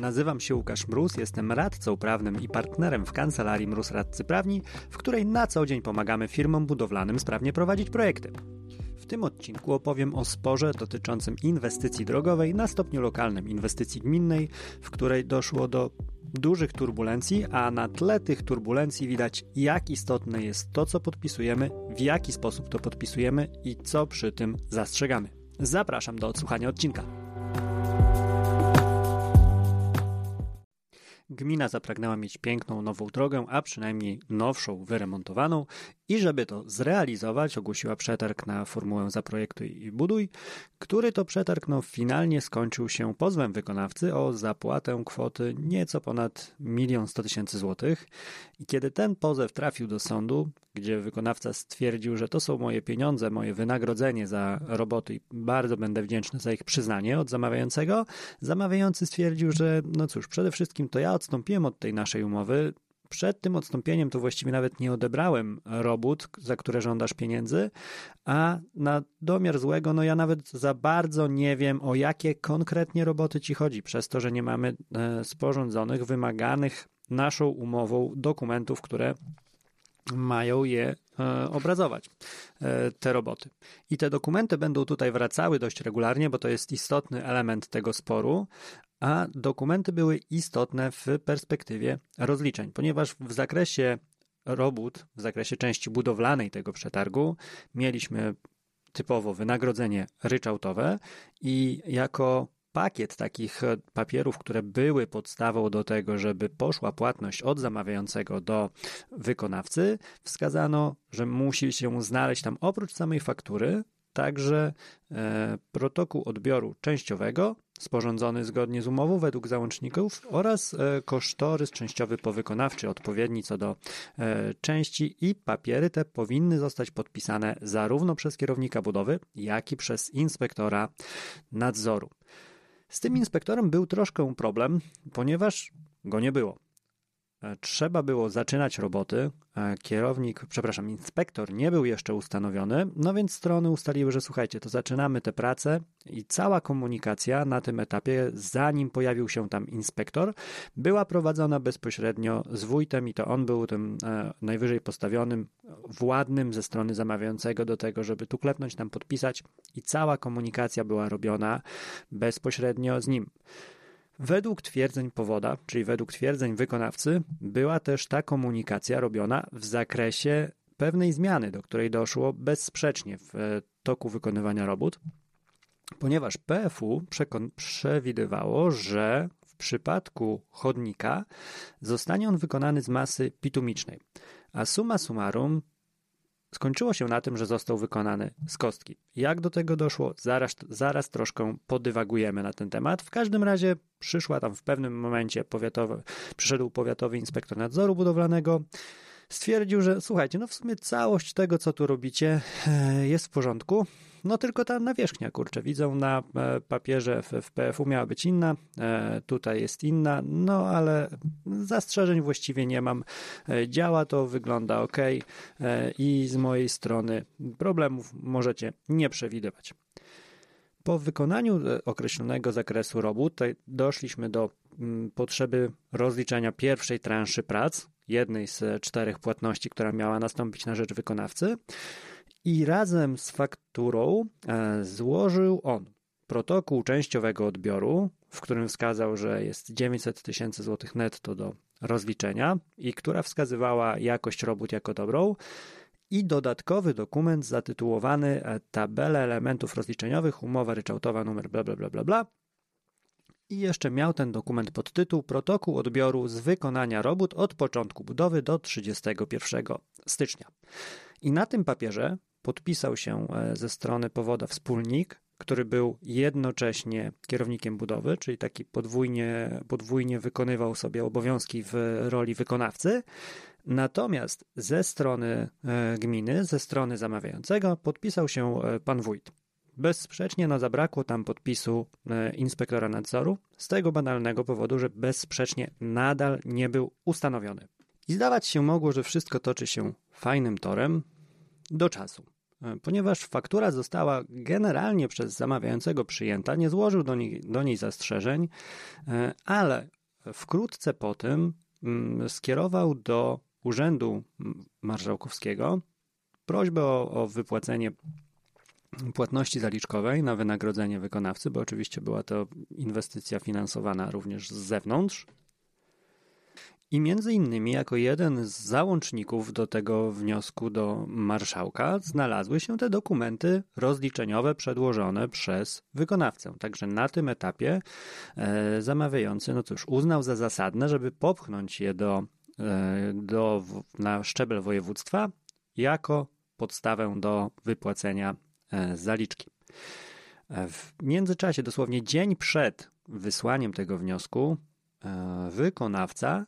Nazywam się Łukasz Mróz, jestem radcą prawnym i partnerem w kancelarii Mróz Radcy Prawni, w której na co dzień pomagamy firmom budowlanym sprawnie prowadzić projekty. W tym odcinku opowiem o sporze dotyczącym inwestycji drogowej na stopniu lokalnym, inwestycji gminnej, w której doszło do dużych turbulencji, a na tle tych turbulencji widać, jak istotne jest to, co podpisujemy, w jaki sposób to podpisujemy i co przy tym zastrzegamy. Zapraszam do odsłuchania odcinka. Gmina zapragnęła mieć piękną nową drogę, a przynajmniej nowszą, wyremontowaną i żeby to zrealizować, ogłosiła przetarg na formułę Zaprojektuj i Buduj, który to przetarg no, finalnie skończył się pozwem wykonawcy o zapłatę kwoty nieco ponad 1 100 tysięcy złotych. I kiedy ten pozew trafił do sądu, gdzie wykonawca stwierdził, że to są moje pieniądze, moje wynagrodzenie za roboty i bardzo będę wdzięczny za ich przyznanie od zamawiającego, zamawiający stwierdził, że no cóż, przede wszystkim to ja odstąpiłem od tej naszej umowy, przed tym odstąpieniem to właściwie nawet nie odebrałem robót, za które żądasz pieniędzy, a na domiar złego, no ja nawet za bardzo nie wiem, o jakie konkretnie roboty ci chodzi, przez to, że nie mamy e, sporządzonych, wymaganych naszą umową dokumentów, które mają je e, obrazować, e, te roboty. I te dokumenty będą tutaj wracały dość regularnie, bo to jest istotny element tego sporu, a dokumenty były istotne w perspektywie rozliczeń, ponieważ w zakresie robót, w zakresie części budowlanej tego przetargu mieliśmy typowo wynagrodzenie ryczałtowe i jako pakiet takich papierów, które były podstawą do tego, żeby poszła płatność od zamawiającego do wykonawcy, wskazano, że musi się znaleźć tam oprócz samej faktury także e, protokół odbioru częściowego sporządzony zgodnie z umową według załączników oraz e, kosztorys częściowy powykonawczy odpowiedni co do e, części i papiery te powinny zostać podpisane zarówno przez kierownika budowy, jak i przez inspektora nadzoru. Z tym inspektorem był troszkę problem, ponieważ go nie było. E, trzeba było zaczynać roboty. E, kierownik, przepraszam, inspektor nie był jeszcze ustanowiony, no więc strony ustaliły, że słuchajcie, to zaczynamy tę pracę i cała komunikacja na tym etapie, zanim pojawił się tam inspektor, była prowadzona bezpośrednio z wójtem i to on był tym e, najwyżej postawionym, władnym ze strony zamawiającego do tego, żeby tu klepnąć, tam podpisać i cała komunikacja była robiona bezpośrednio z nim. Według twierdzeń powoda, czyli według twierdzeń wykonawcy, była też ta komunikacja robiona w zakresie pewnej zmiany, do której doszło bezsprzecznie w e, toku wykonywania robót, ponieważ PFU przewidywało, że w przypadku chodnika zostanie on wykonany z masy bitumicznej, a summa summarum Skończyło się na tym, że został wykonany z kostki. Jak do tego doszło? Zaraz, zaraz troszkę podywagujemy na ten temat. W każdym razie przyszła tam w pewnym momencie powiatowy, przyszedł powiatowy inspektor nadzoru budowlanego stwierdził, że słuchajcie, no w sumie całość tego, co tu robicie, e, jest w porządku. No tylko ta nawierzchnia, kurczę, widzą na e, papierze w, PFU miała być inna, e, tutaj jest inna, no ale zastrzeżeń właściwie nie mam. Działa to, wygląda ok i z mojej strony problemów możecie nie przewidywać. Po wykonaniu określonego zakresu robót doszliśmy do mm, potrzeby rozliczenia pierwszej transzy prac, jednej z czterech płatności, która miała nastąpić na rzecz wykonawcy. I razem z fakturą e, złożył on protokół częściowego odbioru, w którym wskazał, że jest 900 tysięcy złotych netto do rozliczenia i która wskazywała jakość robót jako dobrą i dodatkowy dokument zatytułowany e, Tabele elementów rozliczeniowych, umowa ryczałtowa numer bla bla bla bla bla i jeszcze miał ten dokument pod tytuł Protokół odbioru z wykonania robót od początku budowy do 31 stycznia. I na tym papierze podpisał się e, ze strony powoda wspólnik, który był jednocześnie kierownikiem budowy, czyli taki podwójnie, podwójnie wykonywał sobie obowiązki w roli wykonawcy, Natomiast ze strony e, gminy, ze strony zamawiającego podpisał się e, pan wójt. Bezsprzecznie no, zabrakło tam podpisu e, inspektora nadzoru z tego banalnego powodu, że bezsprzecznie nadal nie był ustanowiony. I zdawać się mogło, że wszystko toczy się fajnym torem do czasu. Ponieważ faktura została generalnie przez zamawiającego przyjęta, nie złożył do niej, do niej zastrzeżeń, ale wkrótce po tym mm, skierował do Urzędu Marszałkowskiego prośbę o, o wypłacenie płatności zaliczkowej na wynagrodzenie wykonawcy, bo oczywiście była to inwestycja finansowana również z zewnątrz. I między innymi jako jeden z załączników do tego wniosku do marszałka znalazły się te dokumenty rozliczeniowe przedłożone przez wykonawcę. Także na tym etapie e, zamawiający, no cóż, uznał za zasadne, żeby popchnąć je do E, do, na szczebel województwa jako podstawę do wypłacenia zaliczki. E, w międzyczasie, dosłownie dzień przed wysłaniem tego wniosku, wykonawca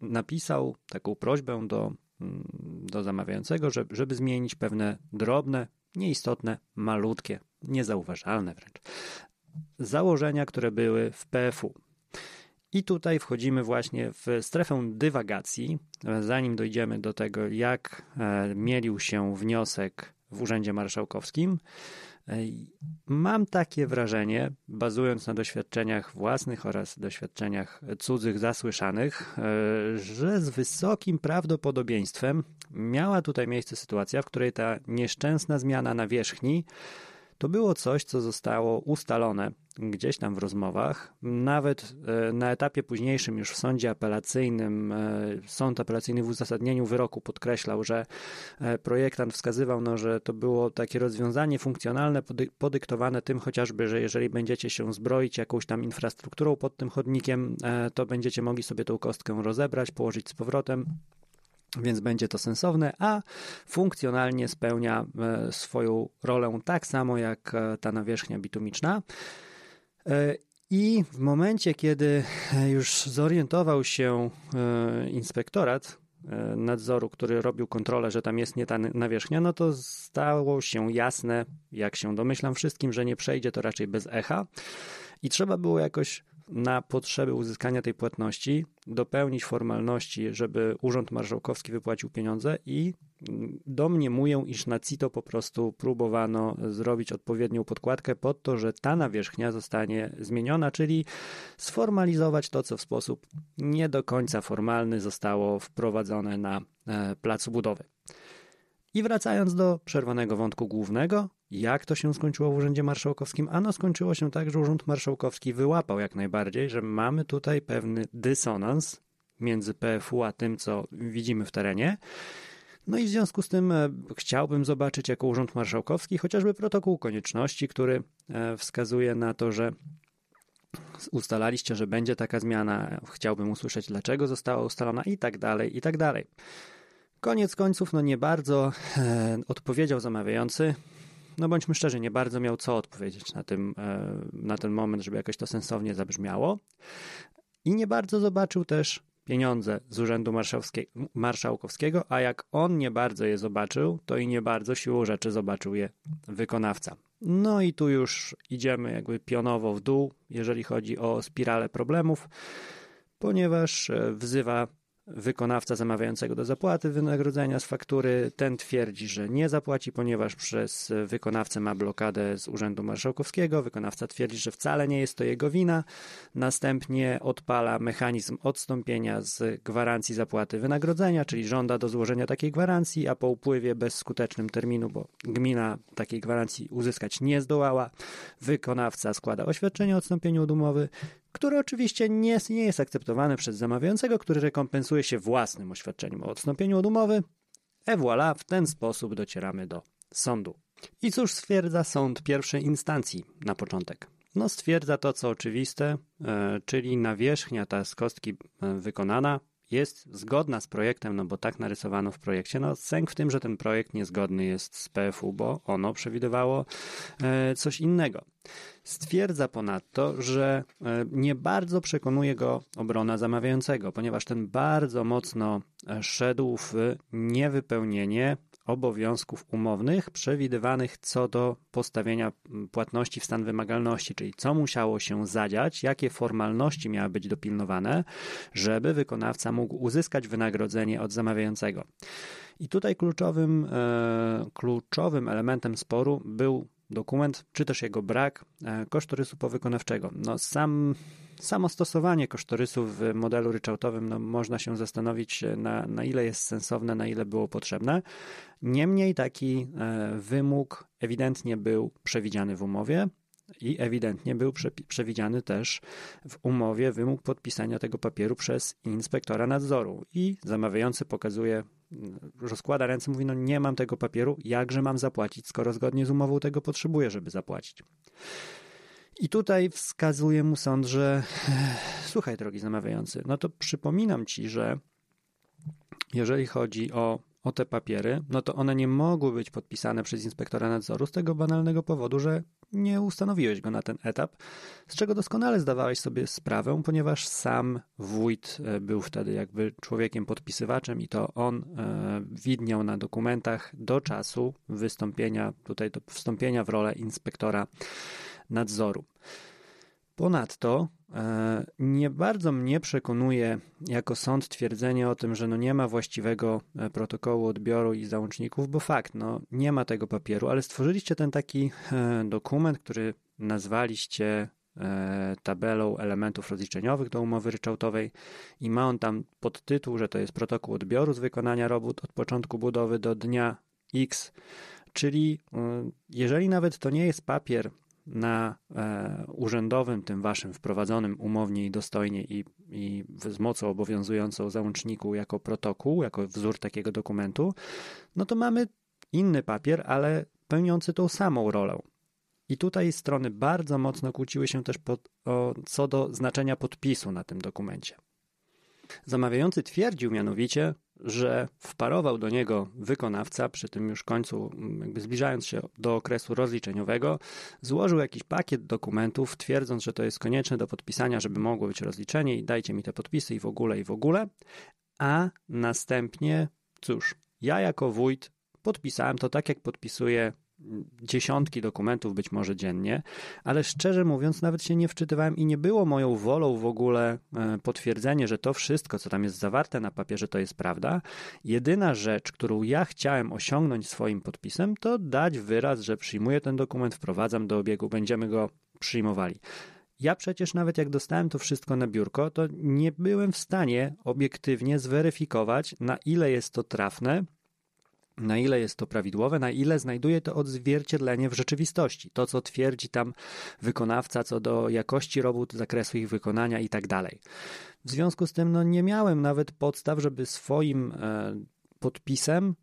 napisał taką prośbę do, mm, do zamawiającego, żeby, żeby zmienić pewne drobne, nieistotne, malutkie, niezauważalne wręcz założenia, które były w PFU. I tutaj wchodzimy właśnie w strefę dywagacji. Zanim dojdziemy do tego, jak e, mielił się wniosek w Urzędzie Marszałkowskim, e, mam takie wrażenie, bazując na doświadczeniach własnych oraz doświadczeniach cudzych zasłyszanych, e, że z wysokim prawdopodobieństwem miała tutaj miejsce sytuacja, w której ta nieszczęsna zmiana nawierzchni to było coś, co zostało ustalone gdzieś tam w rozmowach. Nawet e, na etapie późniejszym, już w sądzie apelacyjnym, e, sąd apelacyjny w uzasadnieniu wyroku podkreślał, że e, projektant wskazywał, no, że to było takie rozwiązanie funkcjonalne, podyktowane tym chociażby, że jeżeli będziecie się zbroić jakąś tam infrastrukturą pod tym chodnikiem, to będziecie mogli sobie tą kostkę rozebrać, położyć z powrotem więc będzie to sensowne, a funkcjonalnie spełnia e, swoją rolę tak samo jak e, ta nawierzchnia bitumiczna. E, I w momencie, kiedy już zorientował się inspektorat nadzoru, który robił kontrolę, że tam jest nie ta nawierzchnia, no to stało się jasne, jak się domyślam wszystkim, że nie przejdzie to raczej bez echa. I trzeba było jakoś na potrzeby uzyskania tej płatności dopełnić formalności, żeby Urząd Marszałkowski wypłacił pieniądze i domniemuję, iż na CITO po prostu próbowano zrobić odpowiednią podkładkę pod to, że ta nawierzchnia zostanie zmieniona, czyli sformalizować to, co w sposób nie do końca formalny zostało wprowadzone na e, placu budowy. I wracając do przerwanego wątku głównego, jak to się skończyło w Urzędzie Marszałkowskim? Ano skończyło się tak, że Urząd Marszałkowski wyłapał jak najbardziej, że mamy tutaj pewny dysonans między PFU a tym, co widzimy w terenie. No i w związku z tym e, chciałbym zobaczyć jako Urząd Marszałkowski chociażby protokół konieczności, który e, wskazuje na to, że ustalaliście, że będzie taka zmiana. Chciałbym usłyszeć, dlaczego została ustalona i tak dalej, i tak dalej. Koniec końców, no nie bardzo e, odpowiedział zamawiający. No bądźmy szczerzy, nie bardzo miał co odpowiedzieć na, tym, e, na ten moment, żeby jakoś to sensownie zabrzmiało. I nie bardzo zobaczył też pieniądze z Urzędu Marszałkowskiego, a jak on nie bardzo je zobaczył, to i nie bardzo siłą rzeczy zobaczył je wykonawca. No i tu już idziemy jakby pionowo w dół, jeżeli chodzi o spiralę problemów, ponieważ e, wzywa wykonawca zamawiającego do zapłaty wynagrodzenia z faktury. Ten twierdzi, że nie zapłaci, ponieważ przez wykonawcę ma blokadę z Urzędu Marszałkowskiego. Wykonawca twierdzi, że wcale nie jest to jego wina. Następnie odpala mechanizm odstąpienia z gwarancji zapłaty wynagrodzenia, czyli żąda do złożenia takiej gwarancji, a po upływie bezskutecznym terminu, bo gmina takiej gwarancji uzyskać nie zdołała, wykonawca składa oświadczenie o odstąpieniu od umowy, które oczywiście nie, nie jest akceptowane przez zamawiającego, który rekompensuje się własnym oświadczeniem o odstąpieniu od umowy. E voilà, w ten sposób docieramy do sądu. I cóż stwierdza sąd pierwszej instancji na początek? No stwierdza to, co oczywiste, e, czyli nawierzchnia ta z kostki e, wykonana jest zgodna z projektem, no bo tak narysowano w projekcie. No sęk w tym, że ten projekt niezgodny jest z PFU, bo ono przewidywało e, coś innego. Stwierdza ponadto, że e, nie bardzo przekonuje go obrona zamawiającego, ponieważ ten bardzo mocno e, szedł w niewypełnienie obowiązków umownych przewidywanych co do postawienia płatności w stan wymagalności, czyli co musiało się zadziać, jakie formalności miały być dopilnowane, żeby wykonawca mógł uzyskać wynagrodzenie od zamawiającego. I tutaj kluczowym, e, kluczowym elementem sporu był dokument, czy też jego brak e, kosztorysu powykonawczego. No sam, samo stosowanie kosztorysu w modelu ryczałtowym no, można się zastanowić, na, na ile jest sensowne, na ile było potrzebne. Niemniej taki e, wymóg ewidentnie był przewidziany w umowie. I ewidentnie był przewidziany też w umowie wymóg podpisania tego papieru przez inspektora nadzoru. I zamawiający pokazuje rozkłada ręce, mówi, no nie mam tego papieru, jakże mam zapłacić, skoro zgodnie z umową tego potrzebuję, żeby zapłacić. I tutaj wskazuje mu sąd, że słuchaj, drogi zamawiający, no to przypominam ci, że jeżeli chodzi o o te papiery, no to one nie mogły być podpisane przez inspektora nadzoru z tego banalnego powodu, że nie ustanowiłeś go na ten etap, z czego doskonale zdawałeś sobie sprawę, ponieważ sam wójt e, był wtedy jakby człowiekiem podpisywaczem i to on e, widniał na dokumentach do czasu wystąpienia, tutaj do wstąpienia w rolę inspektora nadzoru. Ponadto nie bardzo mnie przekonuje jako sąd twierdzenie o tym, że no nie ma właściwego e, protokołu odbioru i załączników, bo fakt, no nie ma tego papieru, ale stworzyliście ten taki e, dokument, który nazwaliście tabelą elementów rozliczeniowych do umowy ryczałtowej i ma on tam podtytuł, że to jest protokół odbioru z wykonania robót od początku budowy do dnia X, czyli jeżeli nawet to nie jest papier na e, urzędowym, tym waszym wprowadzonym umownie i dostojnie i, i z mocą obowiązującą załączniku jako protokół, jako wzór takiego dokumentu, no to mamy inny papier, ale pełniący tą samą rolę. I tutaj strony bardzo mocno kłóciły się też pod, o, co do znaczenia podpisu na tym dokumencie. Zamawiający twierdził mianowicie, że wparował do niego wykonawca przy tym już końcu, jakby zbliżając się do okresu rozliczeniowego, złożył jakiś pakiet dokumentów, twierdząc, że to jest konieczne do podpisania, żeby mogło być rozliczenie i dajcie mi te podpisy i w ogóle, i w ogóle. A następnie, cóż, ja jako wójt podpisałem to tak, jak podpisuję dziesiątki dokumentów być może dziennie, ale szczerze mówiąc, nawet się nie wczytywałem i nie było moją wolą w ogóle e, potwierdzenie, że to wszystko, co tam jest zawarte na papierze, to jest prawda. Jedyna rzecz, którą ja chciałem osiągnąć swoim podpisem, to dać wyraz, że przyjmuję ten dokument, wprowadzam do obiegu, będziemy go przyjmowali. Ja przecież nawet jak dostałem to wszystko na biurko, to nie byłem w stanie obiektywnie zweryfikować, na ile jest to trafne, na ile jest to prawidłowe, na ile znajduje to odzwierciedlenie w rzeczywistości. To, co twierdzi tam wykonawca co do jakości robót, zakresu ich wykonania i tak. W związku z tym no, nie miałem nawet podstaw, żeby swoim e, podpisem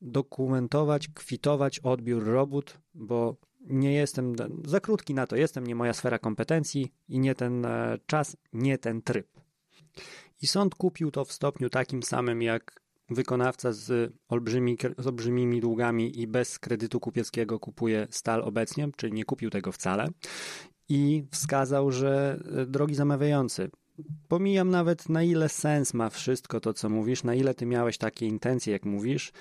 dokumentować, kwitować odbiór robót, bo nie jestem za krótki na to, jestem nie moja sfera kompetencji i nie ten e, czas, nie ten tryb. I sąd kupił to w stopniu takim samym jak wykonawca z, olbrzymi, z olbrzymimi długami i bez kredytu kupieckiego kupuje stal obecnie, czyli nie kupił tego wcale. I wskazał, że e, drogi zamawiający, pomijam nawet na ile sens ma wszystko to, co mówisz, na ile ty miałeś takie intencje, jak mówisz,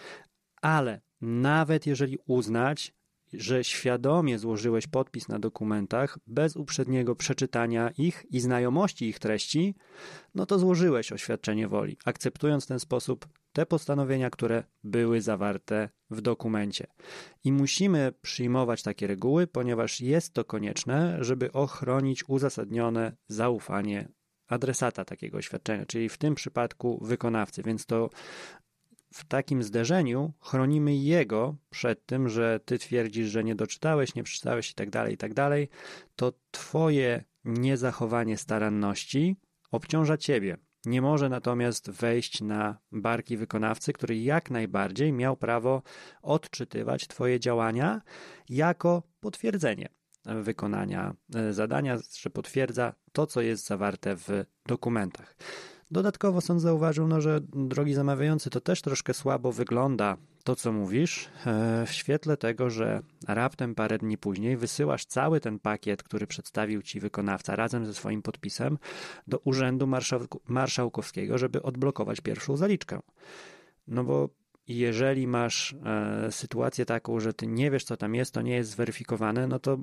ale nawet jeżeli uznać, że świadomie złożyłeś podpis na dokumentach bez uprzedniego przeczytania ich i znajomości ich treści, no to złożyłeś oświadczenie woli, akceptując w ten sposób te postanowienia, które były zawarte w dokumencie. I musimy przyjmować takie reguły, ponieważ jest to konieczne, żeby ochronić uzasadnione zaufanie adresata takiego oświadczenia, czyli w tym przypadku wykonawcy. Więc to w takim zderzeniu chronimy jego przed tym, że ty twierdzisz, że nie doczytałeś, nie przeczytałeś i tak dalej, i tak dalej, to twoje niezachowanie staranności obciąża ciebie. Nie może natomiast wejść na barki wykonawcy, który jak najbardziej miał prawo odczytywać Twoje działania jako potwierdzenie wykonania e, zadania, że potwierdza to, co jest zawarte w dokumentach. Dodatkowo sąd zauważył, no, że drogi zamawiający to też troszkę słabo wygląda to, co mówisz, e, w świetle tego, że raptem parę dni później wysyłasz cały ten pakiet, który przedstawił ci wykonawca razem ze swoim podpisem do Urzędu Marszałkowskiego, żeby odblokować pierwszą zaliczkę. No bo jeżeli masz e, sytuację taką, że ty nie wiesz, co tam jest, to nie jest zweryfikowane, no to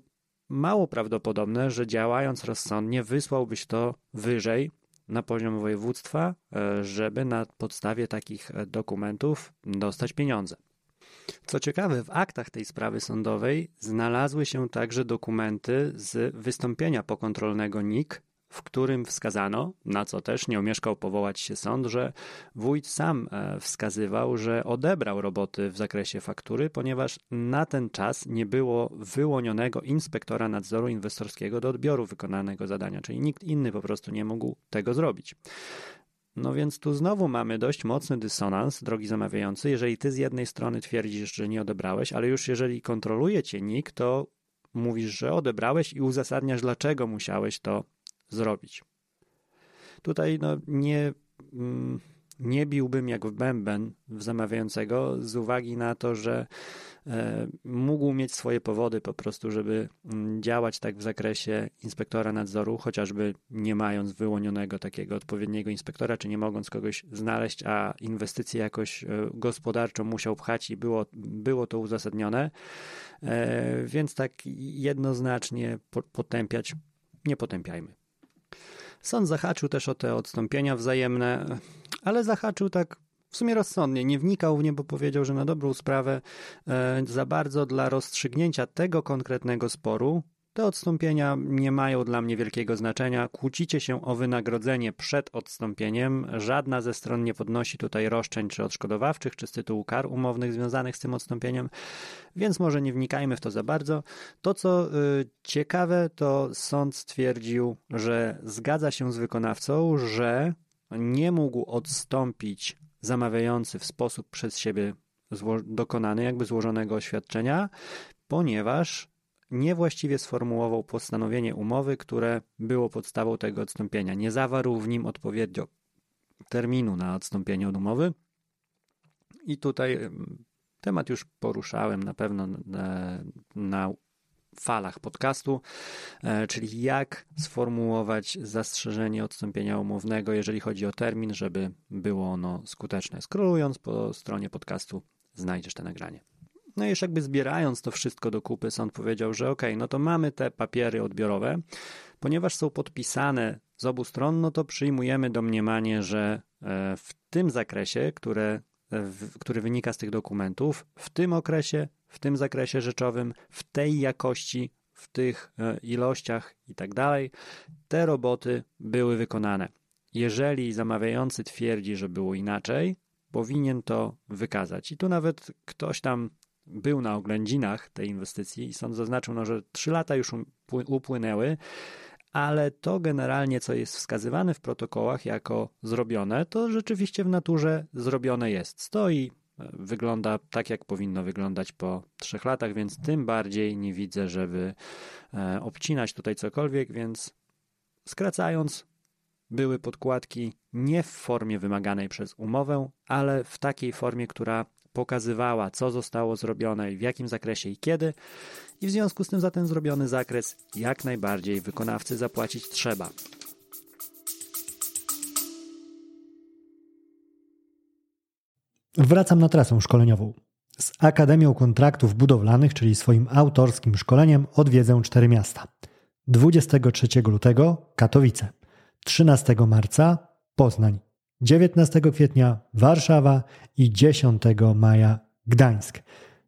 mało prawdopodobne, że działając rozsądnie wysłałbyś to wyżej na poziom województwa, e, żeby na podstawie takich e, dokumentów dostać pieniądze. Co ciekawe, w aktach tej sprawy sądowej znalazły się także dokumenty z wystąpienia pokontrolnego NIK w którym wskazano, na co też nie omieszkał powołać się sąd, że wójt sam e, wskazywał, że odebrał roboty w zakresie faktury, ponieważ na ten czas nie było wyłonionego inspektora nadzoru inwestorskiego do odbioru wykonanego zadania, czyli nikt inny po prostu nie mógł tego zrobić. No więc tu znowu mamy dość mocny dysonans, drogi zamawiający, jeżeli ty z jednej strony twierdzisz, że nie odebrałeś, ale już jeżeli kontroluje cię NIK, to mówisz, że odebrałeś i uzasadniasz, dlaczego musiałeś to zrobić. Tutaj no, nie, mm, nie biłbym jak w bęben w zamawiającego z uwagi na to, że e, mógł mieć swoje powody po prostu, żeby mm, działać tak w zakresie inspektora nadzoru, chociażby nie mając wyłonionego takiego odpowiedniego inspektora, czy nie mogąc kogoś znaleźć, a inwestycje jakoś e, gospodarczą musiał pchać i było, było to uzasadnione. E, więc tak jednoznacznie potępiać nie potępiajmy. Sąd zahaczył też o te odstąpienia wzajemne, ale zahaczył tak w sumie rozsądnie, nie wnikał w nie, bo powiedział, że na dobrą sprawę e, za bardzo dla rozstrzygnięcia tego konkretnego sporu te odstąpienia nie mają dla mnie wielkiego znaczenia. Kłócicie się o wynagrodzenie przed odstąpieniem. Żadna ze stron nie podnosi tutaj roszczeń czy odszkodowawczych, czy z tytułu kar umownych związanych z tym odstąpieniem, więc może nie wnikajmy w to za bardzo. To, co y, ciekawe, to sąd stwierdził, że zgadza się z wykonawcą, że nie mógł odstąpić zamawiający w sposób przez siebie dokonany, jakby złożonego oświadczenia, ponieważ niewłaściwie sformułował postanowienie umowy, które było podstawą tego odstąpienia. Nie zawarł w nim odpowiednio terminu na odstąpienie od umowy. I tutaj temat już poruszałem na pewno na, na falach podcastu, e, czyli jak sformułować zastrzeżenie odstąpienia umownego, jeżeli chodzi o termin, żeby było ono skuteczne. Skrolując po stronie podcastu znajdziesz to nagranie. No i już jakby zbierając to wszystko do kupy, sąd powiedział, że ok, no to mamy te papiery odbiorowe, ponieważ są podpisane z obu stron, no to przyjmujemy domniemanie, że e, w tym zakresie, które, e, który wynika z tych dokumentów, w tym okresie, w tym zakresie rzeczowym, w tej jakości, w tych e, ilościach i tak dalej, te roboty były wykonane. Jeżeli zamawiający twierdzi, że było inaczej, powinien to wykazać. I tu nawet ktoś tam był na oględzinach tej inwestycji i sąd zaznaczył, no, że trzy lata już upłynęły, ale to generalnie, co jest wskazywane w protokołach jako zrobione, to rzeczywiście w naturze zrobione jest. Stoi, wygląda tak, jak powinno wyglądać po trzech latach, więc tym bardziej nie widzę, żeby e, obcinać tutaj cokolwiek, więc skracając, były podkładki nie w formie wymaganej przez umowę, ale w takiej formie, która pokazywała, co zostało zrobione w jakim zakresie i kiedy, i w związku z tym za ten zrobiony zakres jak najbardziej wykonawcy zapłacić trzeba. Wracam na trasę szkoleniową. Z Akademią Kontraktów Budowlanych, czyli swoim autorskim szkoleniem, odwiedzę cztery miasta. 23 lutego Katowice, 13 marca Poznań, 19 kwietnia Warszawa i 10 maja Gdańsk.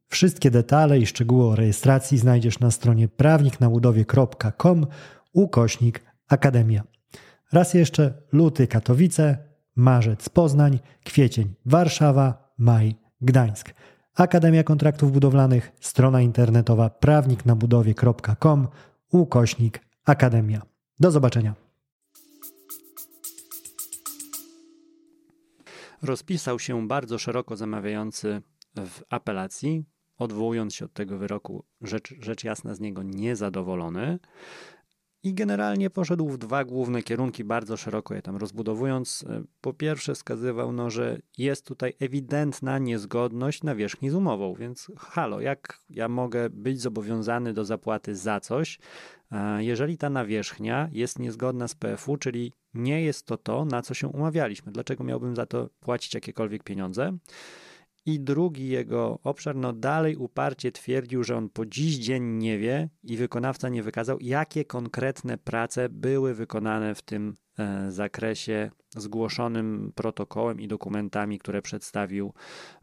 Wszystkie detale i szczegóły o rejestracji znajdziesz na stronie prawniknabudowie.com ukośnik Akademia. Raz jeszcze luty Katowice, marzec Poznań, kwiecień Warszawa, maj Gdańsk. Akademia Kontraktów Budowlanych, strona internetowa prawniknabudowie.com ukośnik Akademia. Do zobaczenia. Rozpisał się bardzo szeroko zamawiający w apelacji, odwołując się od tego wyroku, rzecz, rzecz jasna z niego niezadowolony. i generalnie poszedł w dwa główne kierunki, bardzo szeroko je tam rozbudowując. E, po pierwsze wskazywał, no, że jest tutaj ewidentna niezgodność nawierzchni z umową, więc halo, jak ja mogę być zobowiązany do zapłaty za coś, jeżeli ta nawierzchnia jest niezgodna z PFU, czyli nie jest to to, na co się umawialiśmy. Dlaczego miałbym za to płacić jakiekolwiek pieniądze? I drugi jego obszar, no dalej uparcie twierdził, że on po dziś dzień nie wie i wykonawca nie wykazał, jakie konkretne prace były wykonane w tym e, zakresie zgłoszonym protokołem i dokumentami, które przedstawił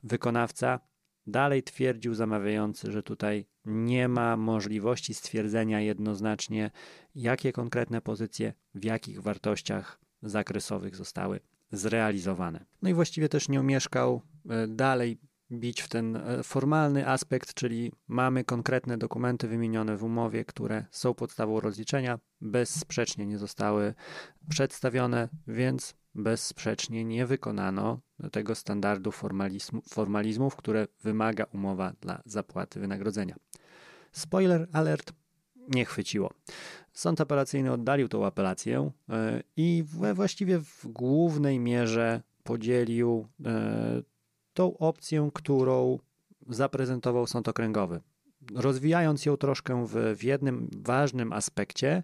wykonawca. Dalej twierdził zamawiający, że tutaj nie ma możliwości stwierdzenia jednoznacznie, jakie konkretne pozycje w jakich wartościach zakresowych zostały zrealizowane. No i właściwie też nie omieszkał e, dalej bić w ten e, formalny aspekt, czyli mamy konkretne dokumenty wymienione w umowie, które są podstawą rozliczenia, bezsprzecznie nie zostały przedstawione, więc bezsprzecznie nie wykonano tego standardu formalizmu, formalizmów, które wymaga umowa dla zapłaty wynagrodzenia. Spoiler alert, nie chwyciło. Sąd apelacyjny oddalił tą apelację e, i właściwie w głównej mierze podzielił e, tą opcję, którą zaprezentował sąd okręgowy. Rozwijając ją troszkę w, w jednym ważnym aspekcie,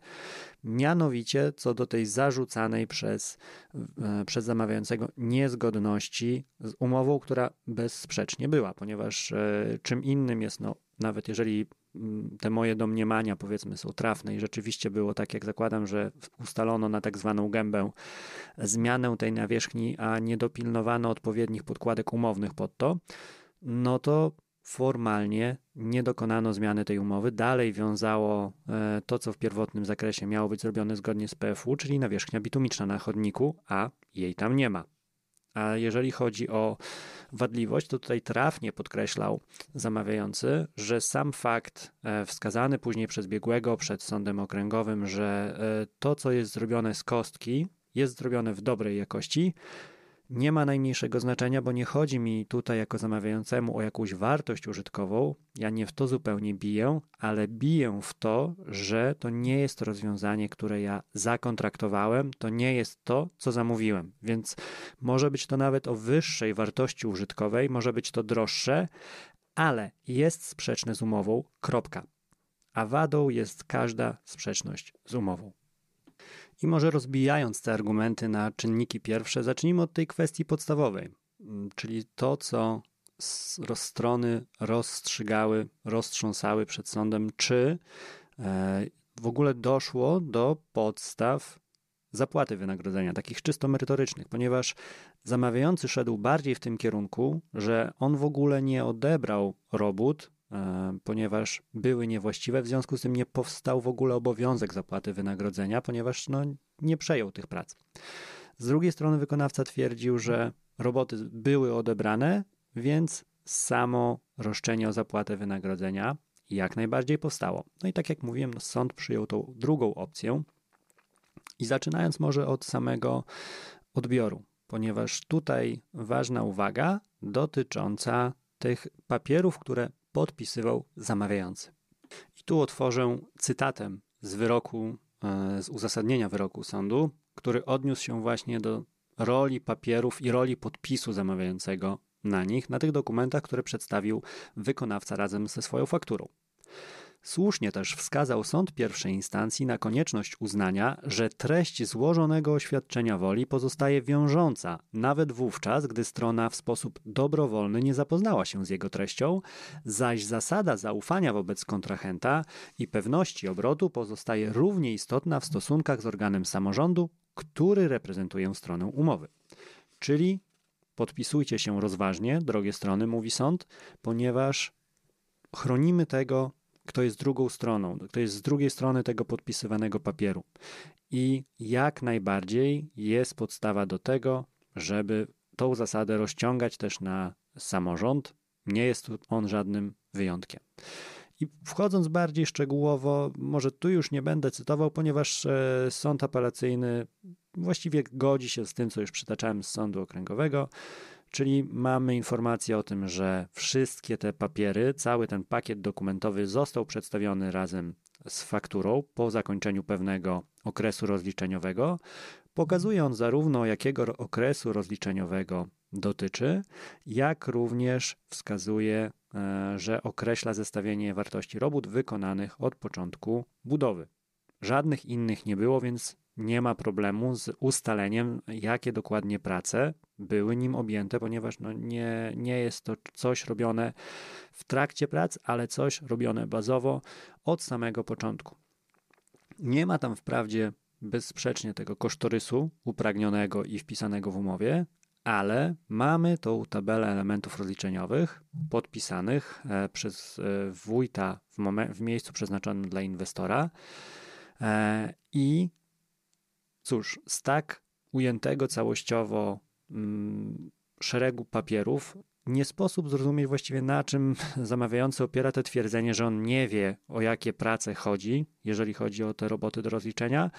mianowicie co do tej zarzucanej przez, e, przez zamawiającego niezgodności z umową, która bezsprzecznie była, ponieważ czym innym jest no, nawet jeżeli mm, te moje domniemania, powiedzmy, są trafne i rzeczywiście było tak, jak zakładam, że ustalono na tak zwaną gębę zmianę tej nawierzchni, a nie dopilnowano odpowiednich podkładek umownych pod to, no to formalnie nie dokonano zmiany tej umowy. Dalej wiązało e, to, co w pierwotnym zakresie miało być zrobione zgodnie z PFU, czyli nawierzchnia bitumiczna na chodniku, a jej tam nie ma. A jeżeli chodzi o wadliwość, to tutaj trafnie podkreślał zamawiający, że sam fakt e, wskazany później przez biegłego przed sądem okręgowym, że e, to, co jest zrobione z kostki, jest zrobione w dobrej jakości, nie ma najmniejszego znaczenia, bo nie chodzi mi tutaj jako zamawiającemu o jakąś wartość użytkową. Ja nie w to zupełnie biję, ale biję w to, że to nie jest rozwiązanie, które ja zakontraktowałem, to nie jest to, co zamówiłem. Więc może być to nawet o wyższej wartości użytkowej, może być to droższe, ale jest sprzeczne z umową. Kropka. A wadą jest każda sprzeczność z umową. I może rozbijając te argumenty na czynniki pierwsze, zacznijmy od tej kwestii podstawowej, mm, czyli to, co strony rozstrzygały, roztrząsały przed sądem, czy e, w ogóle doszło do podstaw zapłaty wynagrodzenia, takich czysto merytorycznych, ponieważ zamawiający szedł bardziej w tym kierunku, że on w ogóle nie odebrał robót ponieważ były niewłaściwe, w związku z tym nie powstał w ogóle obowiązek zapłaty wynagrodzenia, ponieważ no, nie przejął tych prac. Z drugiej strony wykonawca twierdził, że roboty były odebrane, więc samo roszczenie o zapłatę wynagrodzenia jak najbardziej powstało. No i tak jak mówiłem, no sąd przyjął tą drugą opcję. I zaczynając może od samego odbioru, ponieważ tutaj ważna uwaga dotycząca tych papierów, które podpisywał zamawiający. I tu otworzę cytatem z wyroku, e, z uzasadnienia wyroku sądu, który odniósł się właśnie do roli papierów i roli podpisu zamawiającego na nich, na tych dokumentach, które przedstawił wykonawca razem ze swoją fakturą. Słusznie też wskazał sąd pierwszej instancji na konieczność uznania, że treść złożonego oświadczenia woli pozostaje wiążąca, nawet wówczas, gdy strona w sposób dobrowolny nie zapoznała się z jego treścią, zaś zasada zaufania wobec kontrahenta i pewności obrotu pozostaje równie istotna w stosunkach z organem samorządu, który reprezentuje stronę umowy. Czyli podpisujcie się rozważnie, drogie strony, mówi sąd, ponieważ chronimy tego, kto jest drugą stroną, kto jest z drugiej strony tego podpisywanego papieru. I jak najbardziej jest podstawa do tego, żeby tą zasadę rozciągać też na samorząd. Nie jest on żadnym wyjątkiem. I wchodząc bardziej szczegółowo, może tu już nie będę cytował, ponieważ e, sąd apelacyjny właściwie godzi się z tym, co już przytaczałem z sądu okręgowego, Czyli mamy informację o tym, że wszystkie te papiery, cały ten pakiet dokumentowy został przedstawiony razem z fakturą po zakończeniu pewnego okresu rozliczeniowego. Pokazuje on zarówno jakiego okresu rozliczeniowego dotyczy, jak również wskazuje, e, że określa zestawienie wartości robót wykonanych od początku budowy. Żadnych innych nie było, więc nie ma problemu z ustaleniem, jakie dokładnie prace były nim objęte, ponieważ no nie, nie jest to coś robione w trakcie prac, ale coś robione bazowo od samego początku. Nie ma tam wprawdzie bezsprzecznie tego kosztorysu upragnionego i wpisanego w umowie, ale mamy tą tabelę elementów rozliczeniowych podpisanych e, przez e, wójta w, w miejscu przeznaczonym dla inwestora e, i cóż, z tak ujętego całościowo mm, szeregu papierów nie sposób zrozumieć właściwie na czym zamawiający opiera to twierdzenie, że on nie wie o jakie prace chodzi, jeżeli chodzi o te roboty do rozliczenia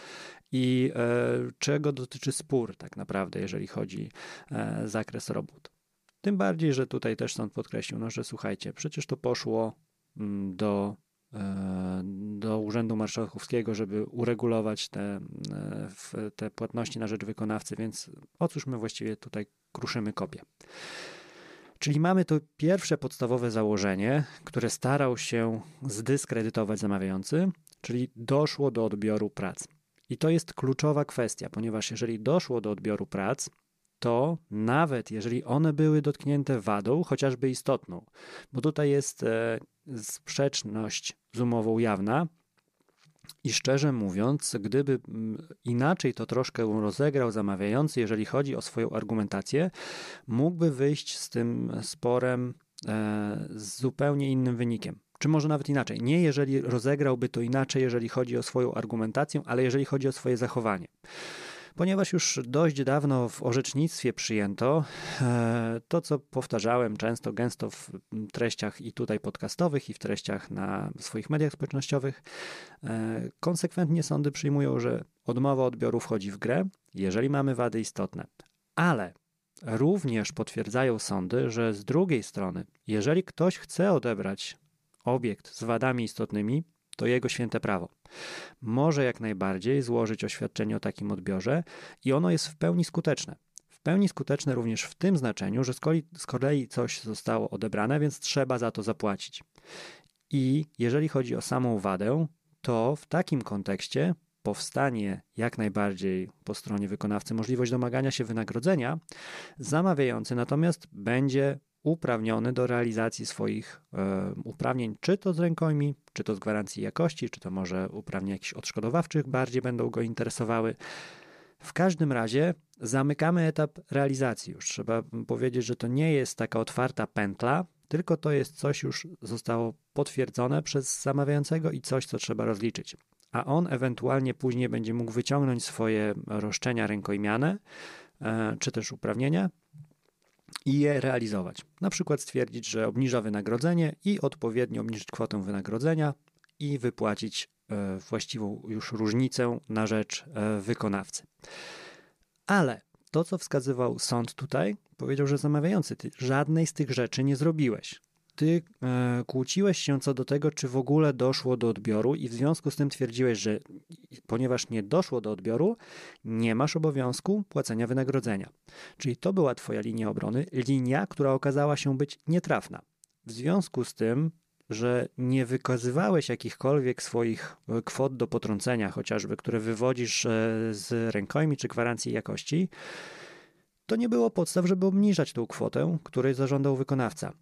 i e, czego dotyczy spór tak naprawdę, jeżeli chodzi e, zakres robót. Tym bardziej, że tutaj też sąd podkreślił, no, że słuchajcie, przecież to poszło mm, do do Urzędu Marszałkowskiego, żeby uregulować te, e, te płatności na rzecz wykonawcy, więc o cóż my właściwie tutaj kruszymy kopię. Czyli mamy to pierwsze podstawowe założenie, które starał się zdyskredytować zamawiający, czyli doszło do odbioru prac. I to jest kluczowa kwestia, ponieważ jeżeli doszło do odbioru prac, to nawet jeżeli one były dotknięte wadą, chociażby istotną, bo tutaj jest e, sprzeczność z umową jawna, i szczerze mówiąc, gdyby mm, inaczej to troszkę rozegrał zamawiający, jeżeli chodzi o swoją argumentację, mógłby wyjść z tym sporem e, z zupełnie innym wynikiem. Czy może nawet inaczej? Nie jeżeli rozegrałby to inaczej, jeżeli chodzi o swoją argumentację, ale jeżeli chodzi o swoje zachowanie ponieważ już dość dawno w orzecznictwie przyjęto e, to, co powtarzałem często, gęsto w treściach i tutaj podcastowych, i w treściach na swoich mediach społecznościowych. E, konsekwentnie sądy przyjmują, że odmowa odbioru wchodzi w grę, jeżeli mamy wady istotne. Ale również potwierdzają sądy, że z drugiej strony, jeżeli ktoś chce odebrać obiekt z wadami istotnymi, to jego święte prawo. Może jak najbardziej złożyć oświadczenie o takim odbiorze i ono jest w pełni skuteczne. W pełni skuteczne również w tym znaczeniu, że z kolei, coś zostało odebrane, więc trzeba za to zapłacić. I jeżeli chodzi o samą wadę, to w takim kontekście powstanie jak najbardziej po stronie wykonawcy możliwość domagania się wynagrodzenia, zamawiający natomiast będzie uprawniony do realizacji swoich e, uprawnień, czy to z rękojmi, czy to z gwarancji jakości, czy to może uprawnień jakichś odszkodowawczych bardziej będą go interesowały. W każdym razie zamykamy etap realizacji. Już trzeba powiedzieć, że to nie jest taka otwarta pętla, tylko to jest coś już zostało potwierdzone przez zamawiającego i coś, co trzeba rozliczyć. A on ewentualnie później będzie mógł wyciągnąć swoje roszczenia rękojmiane, e, czy też uprawnienia i je realizować. Na przykład stwierdzić, że obniża wynagrodzenie i odpowiednio obniżyć kwotę wynagrodzenia i wypłacić e, właściwą już różnicę na rzecz e, wykonawcy. Ale to, co wskazywał sąd tutaj, powiedział, że zamawiający, ty żadnej z tych rzeczy nie zrobiłeś ty e, kłóciłeś się co do tego, czy w ogóle doszło do odbioru, i w związku z tym twierdziłeś, że ponieważ nie doszło do odbioru, nie masz obowiązku płacenia wynagrodzenia. Czyli to była Twoja linia obrony, linia, która okazała się być nietrafna. W związku z tym, że nie wykazywałeś jakichkolwiek swoich e, kwot do potrącenia, chociażby, które wywodzisz e, z rękojmi czy gwarancji jakości, to nie było podstaw, żeby obniżać tą kwotę, której zażądał wykonawca.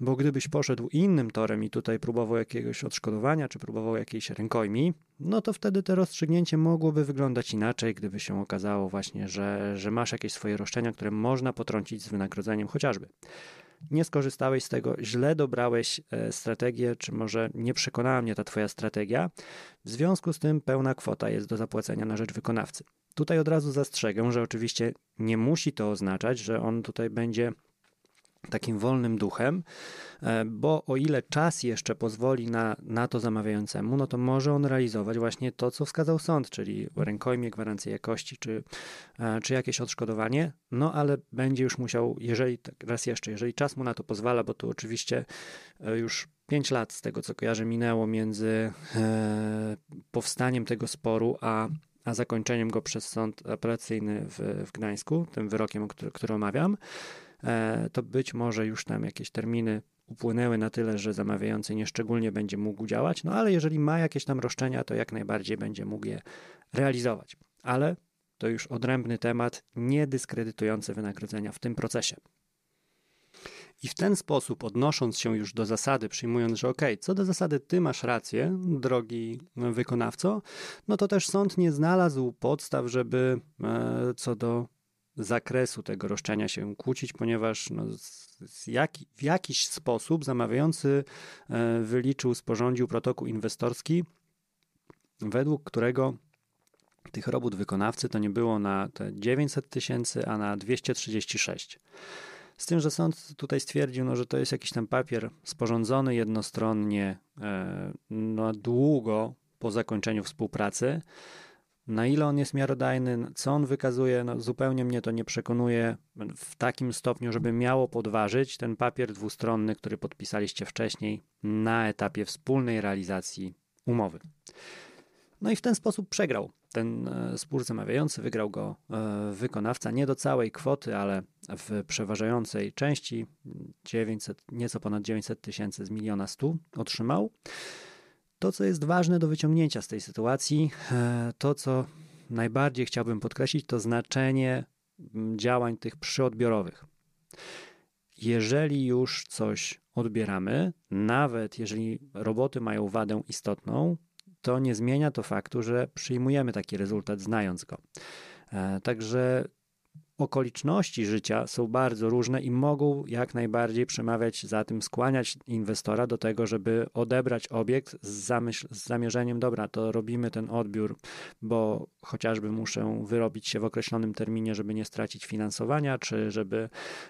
Bo gdybyś poszedł innym torem i tutaj próbował jakiegoś odszkodowania, czy próbował jakiejś rękojmi, no to wtedy to rozstrzygnięcie mogłoby wyglądać inaczej, gdyby się okazało właśnie, że, że masz jakieś swoje roszczenia, które można potrącić z wynagrodzeniem chociażby. Nie skorzystałeś z tego, źle dobrałeś e, strategię, czy może nie przekonała mnie ta twoja strategia. W związku z tym pełna kwota jest do zapłacenia na rzecz wykonawcy. Tutaj od razu zastrzegę, że oczywiście nie musi to oznaczać, że on tutaj będzie takim wolnym duchem, e, bo o ile czas jeszcze pozwoli na, na to zamawiającemu, no to może on realizować właśnie to, co wskazał sąd, czyli rękojmie, gwarancję jakości, czy, e, czy jakieś odszkodowanie, no ale będzie już musiał, jeżeli, tak raz jeszcze, jeżeli czas mu na to pozwala, bo tu oczywiście e, już 5 lat z tego, co kojarzę, minęło między powstaniem tego sporu, a a zakończeniem go przez sąd apelacyjny w, w Gdańsku, tym wyrokiem, który, który omawiam. E, to być może już tam jakieś terminy upłynęły na tyle, że zamawiający nieszczególnie będzie mógł działać, no ale jeżeli ma jakieś tam roszczenia, to jak najbardziej będzie mógł je realizować. Ale to już odrębny temat, nie dyskredytujący wynagrodzenia w tym procesie. I w ten sposób, odnosząc się już do zasady, przyjmując, że ok, co do zasady ty masz rację, drogi wykonawco, no to też sąd nie znalazł podstaw, żeby e, co do zakresu tego roszczenia się kłócić, ponieważ no, w jakiś sposób zamawiający e, wyliczył, sporządził protokół inwestorski, według którego tych robót wykonawcy to nie było na te 900 tysięcy, a na 236. Z tym, że sąd tutaj stwierdził, no, że to jest jakiś tam papier sporządzony jednostronnie e, no, długo po zakończeniu współpracy, na ile on jest miarodajny, co on wykazuje, no zupełnie mnie to nie przekonuje w takim stopniu, żeby miało podważyć ten papier dwustronny, który podpisaliście wcześniej na etapie wspólnej realizacji umowy. No i w ten sposób przegrał ten e, spór zamawiający, wygrał go e, wykonawca nie do całej kwoty, ale w przeważającej części 900, nieco ponad 900 tysięcy z miliona stu otrzymał. To, co jest ważne do wyciągnięcia z tej sytuacji, e, to co najbardziej chciałbym podkreślić, to znaczenie działań tych przyodbiorowych. Jeżeli już coś odbieramy, nawet jeżeli roboty mają wadę istotną, to nie zmienia to faktu, że przyjmujemy taki rezultat, znając go. E, także okoliczności życia są bardzo różne i mogą jak najbardziej przemawiać za tym, skłaniać inwestora do tego, żeby odebrać obiekt z, z zamierzeniem, dobra, to robimy ten odbiór, bo chociażby muszę wyrobić się w określonym terminie, żeby nie stracić finansowania, czy żeby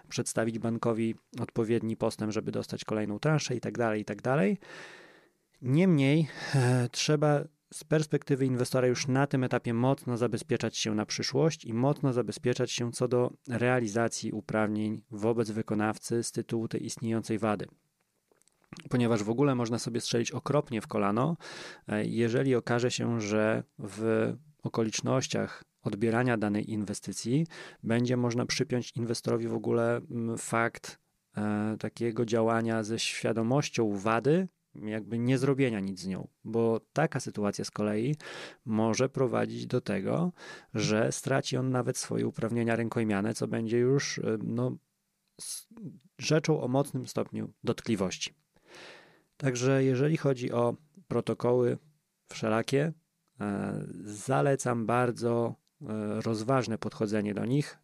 przedstawić bankowi odpowiedni postęp, żeby dostać kolejną transzę i tak dalej, i tak dalej. Niemniej e, trzeba z perspektywy inwestora już na tym etapie mocno zabezpieczać się na przyszłość i mocno zabezpieczać się co do realizacji uprawnień wobec wykonawcy z tytułu tej istniejącej wady. Ponieważ w ogóle można sobie strzelić okropnie w kolano, e, jeżeli okaże się, że w okolicznościach odbierania danej inwestycji będzie można przypiąć inwestorowi w ogóle mm, fakt e, takiego działania ze świadomością wady jakby nie zrobienia nic z nią, bo taka sytuacja z kolei może prowadzić do tego, że straci on nawet swoje uprawnienia rękojmiane, co będzie już e, no, rzeczą o mocnym stopniu dotkliwości. Także jeżeli chodzi o protokoły wszelakie, e, zalecam bardzo e, rozważne podchodzenie do nich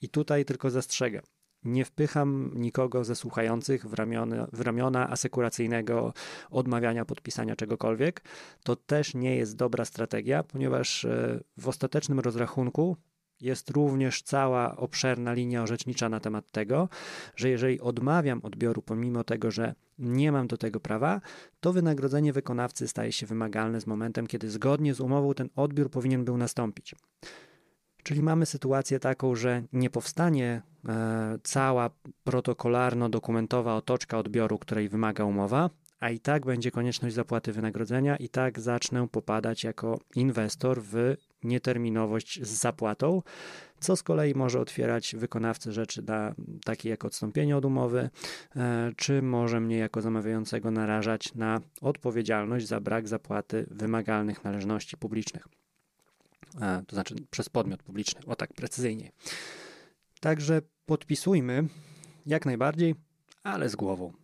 i tutaj tylko zastrzegę nie wpycham nikogo ze słuchających w ramiona, w ramiona asekuracyjnego odmawiania podpisania czegokolwiek. To też nie jest dobra strategia, ponieważ e, w ostatecznym rozrachunku jest również cała obszerna linia orzecznicza na temat tego, że jeżeli odmawiam odbioru pomimo tego, że nie mam do tego prawa, to wynagrodzenie wykonawcy staje się wymagalne z momentem, kiedy zgodnie z umową ten odbiór powinien był nastąpić. Czyli mamy sytuację taką, że nie powstanie e, cała protokolarno-dokumentowa otoczka odbioru, której wymaga umowa, a i tak będzie konieczność zapłaty wynagrodzenia, i tak zacznę popadać jako inwestor w nieterminowość z zapłatą, co z kolei może otwierać wykonawcy rzeczy na, takie jak odstąpienie od umowy, e, czy może mnie jako zamawiającego narażać na odpowiedzialność za brak zapłaty wymagalnych należności publicznych to znaczy przez podmiot publiczny, o tak precyzyjnie. Także podpisujmy jak najbardziej, ale z głową.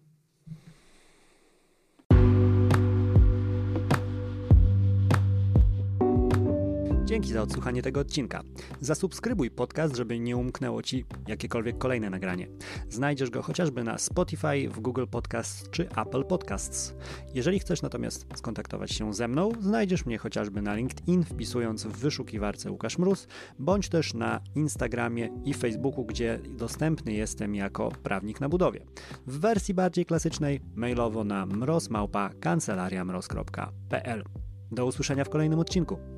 Dzięki za odsłuchanie tego odcinka. Zasubskrybuj podcast, żeby nie umknęło Ci jakiekolwiek kolejne nagranie. Znajdziesz go chociażby na Spotify, w Google Podcasts czy Apple Podcasts. Jeżeli chcesz natomiast skontaktować się ze mną, znajdziesz mnie chociażby na LinkedIn, wpisując w wyszukiwarce Łukasz Mróz, bądź też na Instagramie i Facebooku, gdzie dostępny jestem jako prawnik na budowie. W wersji bardziej klasycznej mailowo na mrozmałpa.kancelariamroz.pl. Do usłyszenia w kolejnym odcinku.